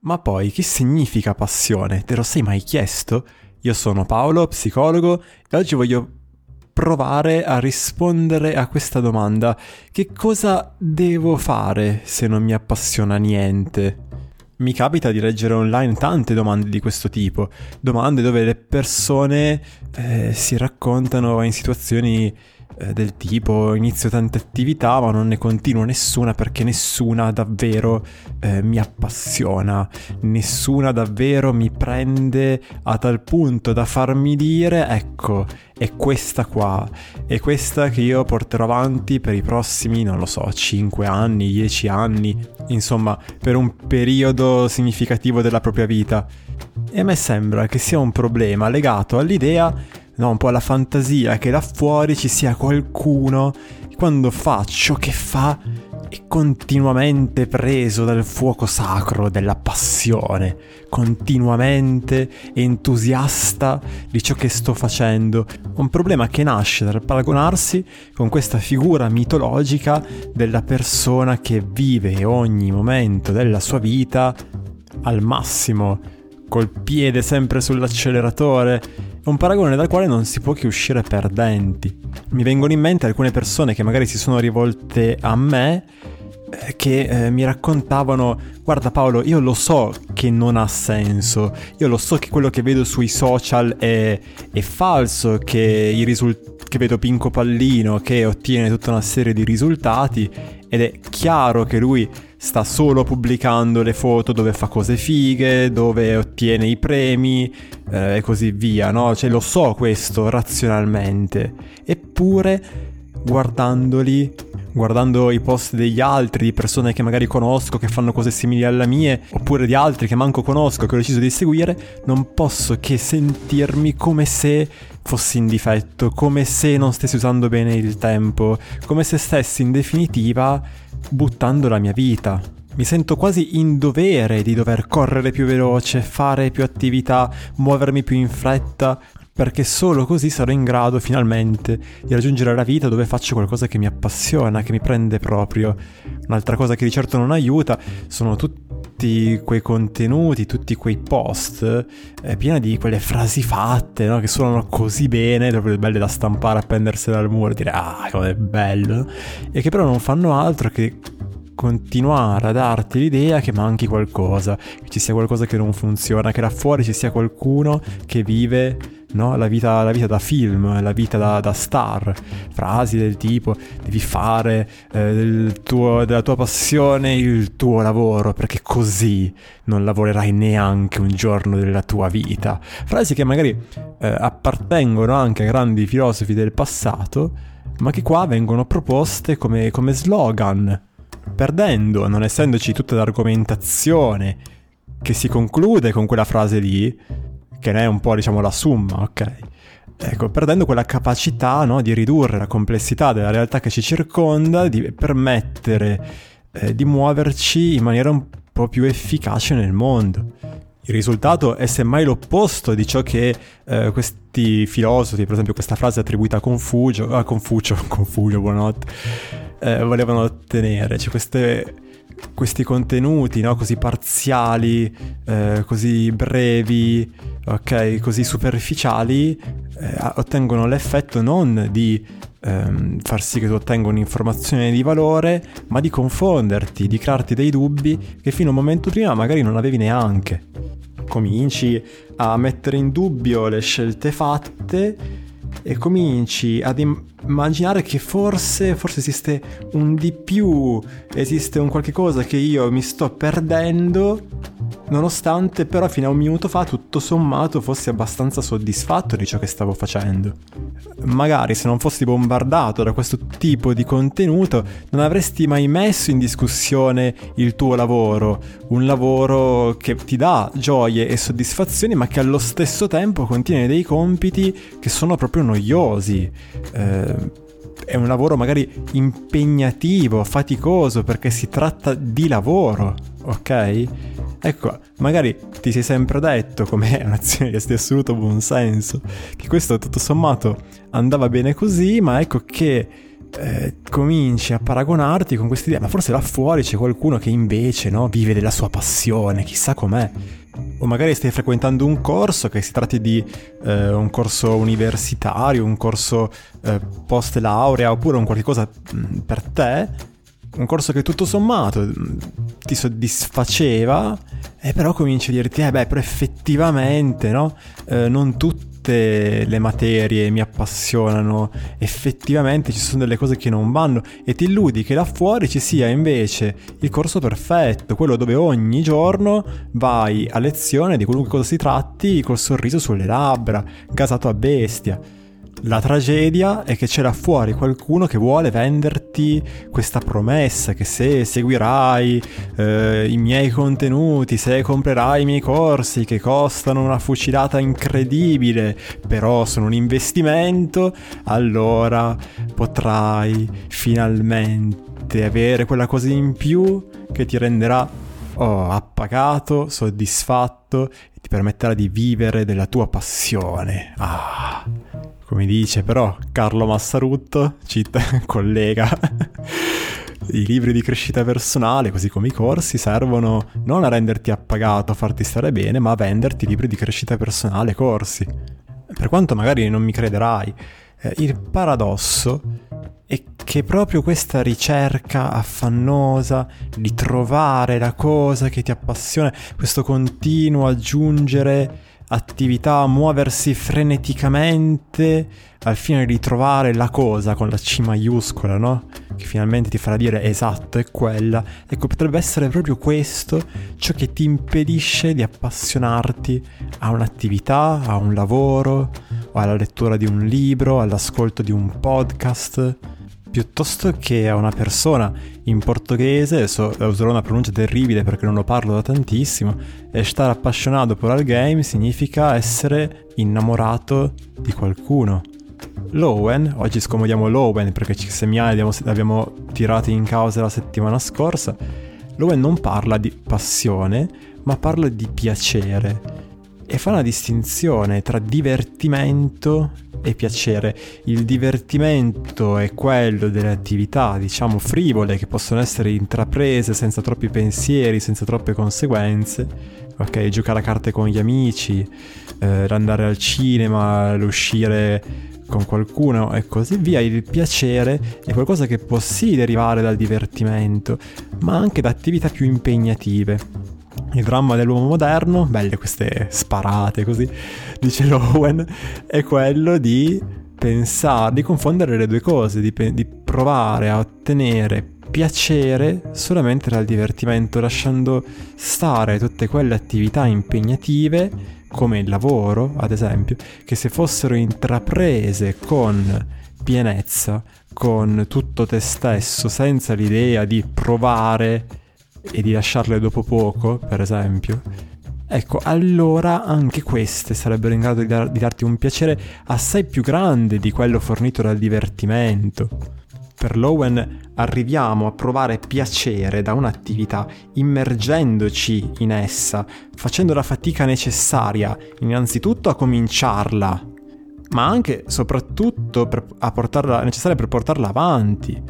Ma poi che significa passione? Te lo sei mai chiesto? Io sono Paolo, psicologo, e oggi voglio provare a rispondere a questa domanda. Che cosa devo fare se non mi appassiona niente? Mi capita di leggere online tante domande di questo tipo, domande dove le persone eh, si raccontano in situazioni eh, del tipo inizio tante attività ma non ne continuo nessuna perché nessuna davvero eh, mi appassiona, nessuna davvero mi prende a tal punto da farmi dire ecco è questa qua, è questa che io porterò avanti per i prossimi, non lo so, 5 anni, 10 anni, insomma per un periodo significativo della propria vita. E a me sembra che sia un problema legato all'idea no, un po' alla fantasia che là fuori ci sia qualcuno quando fa ciò che fa è continuamente preso dal fuoco sacro della passione, continuamente entusiasta di ciò che sto facendo. Un problema che nasce dal paragonarsi con questa figura mitologica della persona che vive ogni momento della sua vita al massimo, col piede sempre sull'acceleratore un paragone dal quale non si può che uscire perdenti. Mi vengono in mente alcune persone che magari si sono rivolte a me eh, che eh, mi raccontavano guarda Paolo io lo so che non ha senso io lo so che quello che vedo sui social è, è falso che, risult- che vedo Pinco Pallino che ottiene tutta una serie di risultati ed è chiaro che lui sta solo pubblicando le foto dove fa cose fighe, dove ottiene i premi eh, e così via, no? Cioè lo so questo razionalmente, eppure guardandoli guardando i post degli altri, di persone che magari conosco, che fanno cose simili alle mie, oppure di altri che manco conosco, che ho deciso di seguire, non posso che sentirmi come se fossi in difetto, come se non stessi usando bene il tempo, come se stessi in definitiva buttando la mia vita. Mi sento quasi in dovere di dover correre più veloce, fare più attività, muovermi più in fretta, perché solo così sarò in grado finalmente di raggiungere la vita dove faccio qualcosa che mi appassiona, che mi prende proprio. Un'altra cosa che di certo non aiuta sono tutti quei contenuti, tutti quei post eh, pieni di quelle frasi fatte, no? che suonano così bene, proprio belle da stampare, appendersene al muro, dire ah, come è bello, e che però non fanno altro che continuare a darti l'idea che manchi qualcosa, che ci sia qualcosa che non funziona, che là fuori ci sia qualcuno che vive no? la, vita, la, vita, da film, la vita da, da, star, frasi del tipo devi fare eh, del tuo, della tua passione il tuo lavoro perché così non lavorerai neanche un giorno della tua vita. Frasi che magari eh, appartengono anche a grandi filosofi del passato, ma che qua vengono proposte come, come slogan perdendo, non essendoci tutta l'argomentazione che si conclude con quella frase lì, che ne è un po' diciamo la summa, ok? Ecco, perdendo quella capacità no, di ridurre la complessità della realtà che ci circonda, di permettere eh, di muoverci in maniera un po' più efficace nel mondo. Il risultato è semmai l'opposto di ciò che eh, questi filosofi, per esempio questa frase attribuita a Confucio, a Confucio, Confucio, buonanotte, eh, volevano ottenere. Cioè queste, questi contenuti no? così parziali, eh, così brevi, ok, così superficiali, eh, ottengono l'effetto non di ehm, far sì che tu ottenga un'informazione di valore, ma di confonderti, di crearti dei dubbi che fino a un momento prima magari non avevi neanche. Cominci a mettere in dubbio le scelte fatte e cominci ad immaginare che forse, forse esiste un di più, esiste un qualche cosa che io mi sto perdendo nonostante però fino a un minuto fa tutto sommato fossi abbastanza soddisfatto di ciò che stavo facendo. Magari se non fossi bombardato da questo tipo di contenuto non avresti mai messo in discussione il tuo lavoro, un lavoro che ti dà gioie e soddisfazioni ma che allo stesso tempo contiene dei compiti che sono proprio noiosi. Eh, è un lavoro magari impegnativo, faticoso perché si tratta di lavoro, ok? Ecco, magari ti sei sempre detto, come è un'azione di assoluto buonsenso, che questo tutto sommato andava bene così, ma ecco che eh, cominci a paragonarti con questa idea, ma forse là fuori c'è qualcuno che invece no, vive della sua passione, chissà com'è. O magari stai frequentando un corso, che si tratti di eh, un corso universitario, un corso eh, post laurea, oppure un qualche cosa mm, per te, un corso che tutto sommato mm, ti soddisfaceva, e però cominci a dirti, eh beh, però effettivamente, no? Eh, non tutti tutte le materie mi appassionano, effettivamente ci sono delle cose che non vanno e ti illudi che là fuori ci sia invece il corso perfetto, quello dove ogni giorno vai a lezione di qualunque cosa si tratti col sorriso sulle labbra, gasato a bestia. La tragedia è che c'era fuori qualcuno che vuole venderti questa promessa che se seguirai eh, i miei contenuti, se comprerai i miei corsi che costano una fucilata incredibile, però sono un investimento, allora potrai finalmente avere quella cosa in più che ti renderà oh, appagato, soddisfatto e ti permetterà di vivere della tua passione. Ah come dice però Carlo Massarutto, cita, collega, i libri di crescita personale, così come i corsi, servono non a renderti appagato, a farti stare bene, ma a venderti libri di crescita personale, corsi. Per quanto magari non mi crederai, eh, il paradosso è che proprio questa ricerca affannosa di trovare la cosa che ti appassiona, questo continuo aggiungere attività, muoversi freneticamente al fine di trovare la cosa con la C maiuscola, no? Che finalmente ti farà dire esatto, è quella. Ecco, potrebbe essere proprio questo ciò che ti impedisce di appassionarti a un'attività, a un lavoro, alla lettura di un libro, all'ascolto di un podcast piuttosto che a una persona in portoghese, so, userò una pronuncia terribile perché non lo parlo da tantissimo, e stare appassionato per il game significa essere innamorato di qualcuno. L'Owen, oggi scomodiamo l'Owen perché ci segnali abbiamo, abbiamo tirato in causa la settimana scorsa, l'Owen non parla di passione, ma parla di piacere e fa una distinzione tra divertimento e piacere. Il divertimento è quello delle attività, diciamo, frivole che possono essere intraprese senza troppi pensieri, senza troppe conseguenze. Ok, giocare a carte con gli amici, eh, andare al cinema, l'uscire con qualcuno e così via. Il piacere è qualcosa che può sì derivare dal divertimento, ma anche da attività più impegnative. Il dramma dell'uomo moderno, belle queste sparate così, dice Lowen, è quello di pensare, di confondere le due cose, di, di provare a ottenere piacere solamente dal divertimento, lasciando stare tutte quelle attività impegnative, come il lavoro, ad esempio, che se fossero intraprese con pienezza, con tutto te stesso, senza l'idea di provare e di lasciarle dopo poco, per esempio, ecco, allora anche queste sarebbero in grado di, dar- di darti un piacere assai più grande di quello fornito dal divertimento. Per Lowen arriviamo a provare piacere da un'attività immergendoci in essa, facendo la fatica necessaria innanzitutto a cominciarla, ma anche e soprattutto per, portarla, necessaria per portarla avanti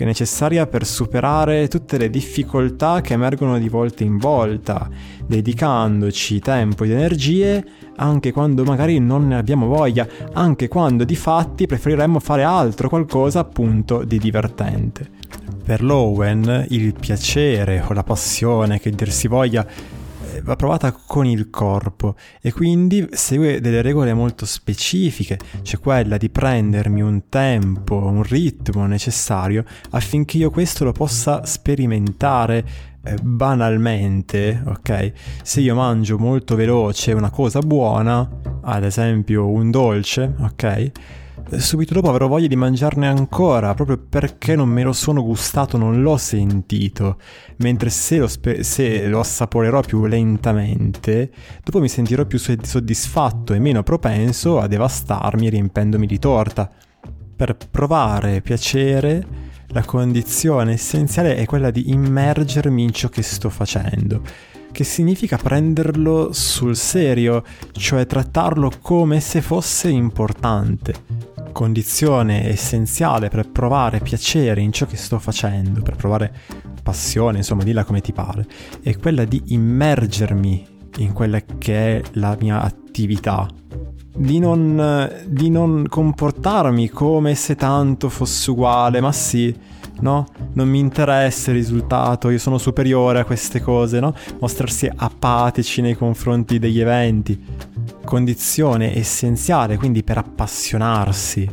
che è necessaria per superare tutte le difficoltà che emergono di volta in volta, dedicandoci tempo ed energie anche quando magari non ne abbiamo voglia, anche quando di fatti preferiremmo fare altro, qualcosa appunto di divertente. Per Lowen il piacere o la passione, che dir si voglia, va provata con il corpo e quindi segue delle regole molto specifiche, cioè quella di prendermi un tempo, un ritmo necessario affinché io questo lo possa sperimentare eh, banalmente, ok? Se io mangio molto veloce una cosa buona, ad esempio un dolce, ok? Subito dopo avrò voglia di mangiarne ancora, proprio perché non me lo sono gustato, non l'ho sentito. Mentre se lo, spe- se lo assaporerò più lentamente, dopo mi sentirò più soddisfatto e meno propenso a devastarmi riempendomi di torta. Per provare piacere, la condizione essenziale è quella di immergermi in ciò che sto facendo che significa prenderlo sul serio, cioè trattarlo come se fosse importante. condizione essenziale per provare piacere in ciò che sto facendo, per provare passione, insomma, dilla come ti pare, è quella di immergermi in quella che è la mia attività, di non, di non comportarmi come se tanto fosse uguale, ma sì, no? Non mi interessa il risultato, io sono superiore a queste cose, no? Mostrarsi apatici nei confronti degli eventi. Condizione essenziale quindi per appassionarsi,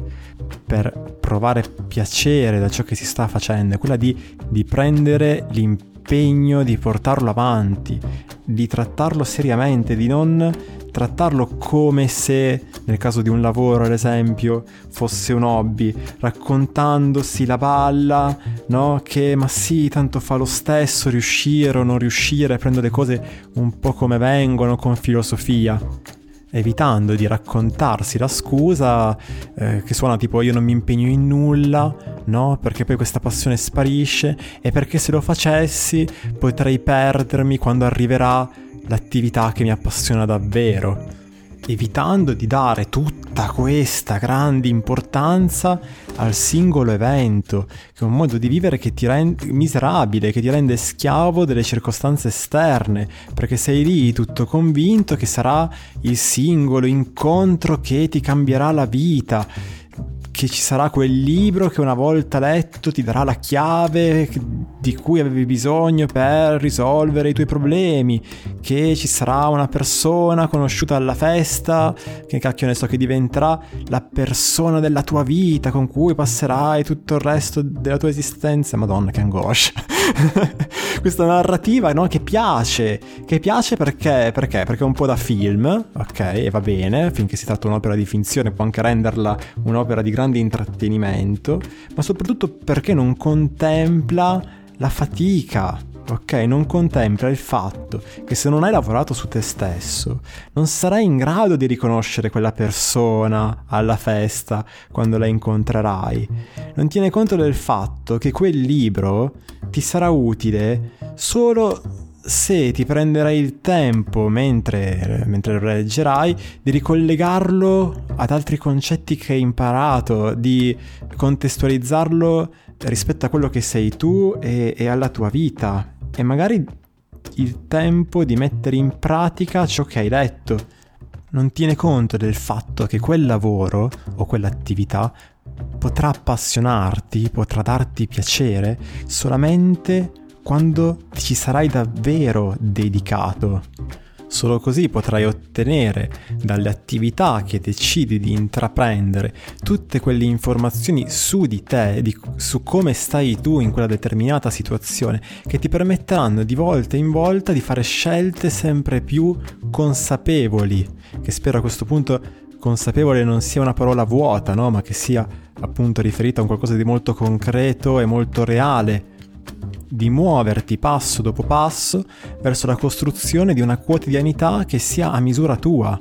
per provare piacere da ciò che si sta facendo, è quella di, di prendere l'impegno di portarlo avanti, di trattarlo seriamente, di non trattarlo come se, nel caso di un lavoro ad esempio, fosse un hobby, raccontandosi la palla, no? Che ma sì, tanto fa lo stesso riuscire o non riuscire, prendo le cose un po' come vengono con filosofia evitando di raccontarsi la scusa eh, che suona tipo io non mi impegno in nulla, no? Perché poi questa passione sparisce e perché se lo facessi potrei perdermi quando arriverà l'attività che mi appassiona davvero, evitando di dare tutta questa grande importanza al singolo evento, che è un modo di vivere che ti rende miserabile, che ti rende schiavo delle circostanze esterne, perché sei lì tutto convinto che sarà il singolo incontro che ti cambierà la vita che ci sarà quel libro che una volta letto ti darà la chiave di cui avevi bisogno per risolvere i tuoi problemi, che ci sarà una persona conosciuta alla festa, che cacchio ne so che diventerà la persona della tua vita con cui passerai tutto il resto della tua esistenza. Madonna, che angoscia. Questa narrativa no, che piace, che piace perché, perché? Perché è un po' da film, ok, e va bene, finché si tratta di un'opera di finzione può anche renderla un'opera di grande intrattenimento, ma soprattutto perché non contempla la fatica, ok? Non contempla il fatto che se non hai lavorato su te stesso, non sarai in grado di riconoscere quella persona alla festa quando la incontrerai. Non tiene conto del fatto che quel libro ti sarà utile solo se ti prenderai il tempo mentre, mentre, lo leggerai di ricollegarlo ad altri concetti che hai imparato, di contestualizzarlo rispetto a quello che sei tu e, e alla tua vita e magari il tempo di mettere in pratica ciò che hai letto. Non tiene conto del fatto che quel lavoro o quell'attività potrà appassionarti, potrà darti piacere solamente quando ti ci sarai davvero dedicato. Solo così potrai ottenere dalle attività che decidi di intraprendere tutte quelle informazioni su di te, di, su come stai tu in quella determinata situazione, che ti permetteranno di volta in volta di fare scelte sempre più consapevoli, che spero a questo punto consapevole non sia una parola vuota, no? ma che sia appunto riferita a un qualcosa di molto concreto e molto reale di muoverti passo dopo passo verso la costruzione di una quotidianità che sia a misura tua.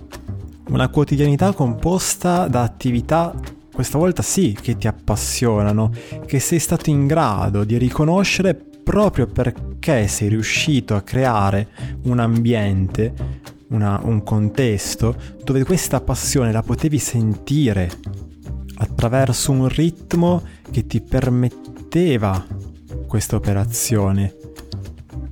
Una quotidianità composta da attività, questa volta sì, che ti appassionano, che sei stato in grado di riconoscere proprio perché sei riuscito a creare un ambiente, una, un contesto dove questa passione la potevi sentire attraverso un ritmo che ti permetteva questa operazione,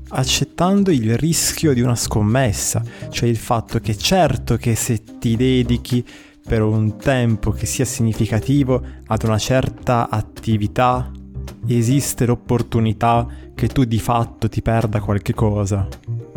accettando il rischio di una scommessa, cioè il fatto che certo che se ti dedichi per un tempo che sia significativo ad una certa attività, esiste l'opportunità che tu di fatto ti perda qualche cosa.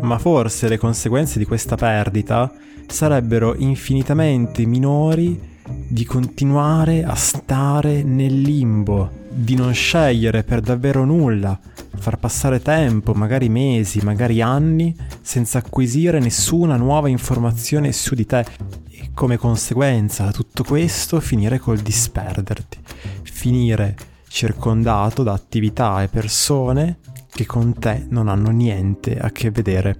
Ma forse le conseguenze di questa perdita sarebbero infinitamente minori di continuare a stare nel limbo, di non scegliere per davvero nulla, far passare tempo, magari mesi, magari anni, senza acquisire nessuna nuova informazione su di te e come conseguenza tutto questo finire col disperderti, finire circondato da attività e persone che con te non hanno niente a che vedere.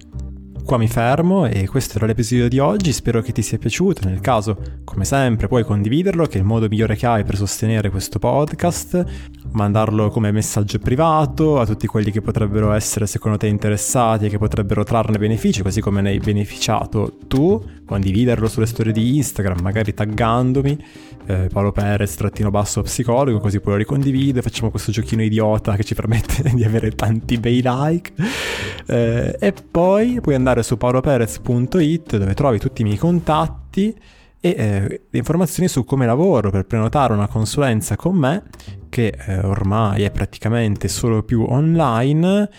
Qua mi fermo e questo era l'episodio di oggi, spero che ti sia piaciuto, nel caso come sempre puoi condividerlo che è il modo migliore che hai per sostenere questo podcast, mandarlo come messaggio privato a tutti quelli che potrebbero essere secondo te interessati e che potrebbero trarne benefici, così come ne hai beneficiato tu, condividerlo sulle storie di Instagram, magari taggandomi, eh, Paolo Perez, trattino basso psicologo, così poi lo ricondivido, facciamo questo giochino idiota che ci permette di avere tanti bei like. Eh, e poi puoi andare su paoloperez.it dove trovi tutti i miei contatti e eh, informazioni su come lavoro per prenotare una consulenza con me che eh, ormai è praticamente solo più online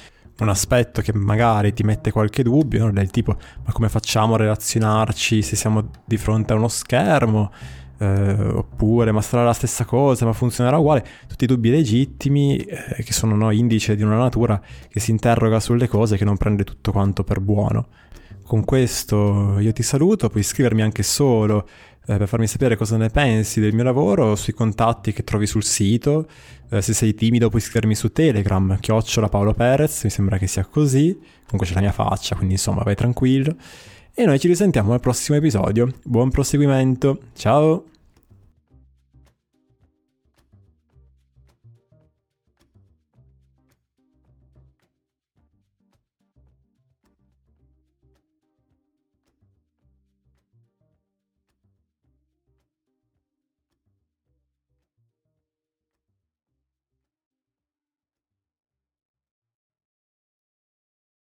un aspetto che magari ti mette qualche dubbio, no? del tipo ma come facciamo a relazionarci se siamo di fronte a uno schermo? Eh, oppure ma sarà la stessa cosa, ma funzionerà uguale? Tutti i dubbi legittimi eh, che sono no, indice di una natura che si interroga sulle cose che non prende tutto quanto per buono. Con questo io ti saluto, puoi iscrivermi anche solo eh, per farmi sapere cosa ne pensi del mio lavoro sui contatti che trovi sul sito. Eh, se sei timido puoi iscrivermi su Telegram, chiocciola Paolo Perez, mi sembra che sia così. Comunque c'è la mia faccia, quindi insomma vai tranquillo. E noi ci risentiamo al prossimo episodio. Buon proseguimento. Ciao!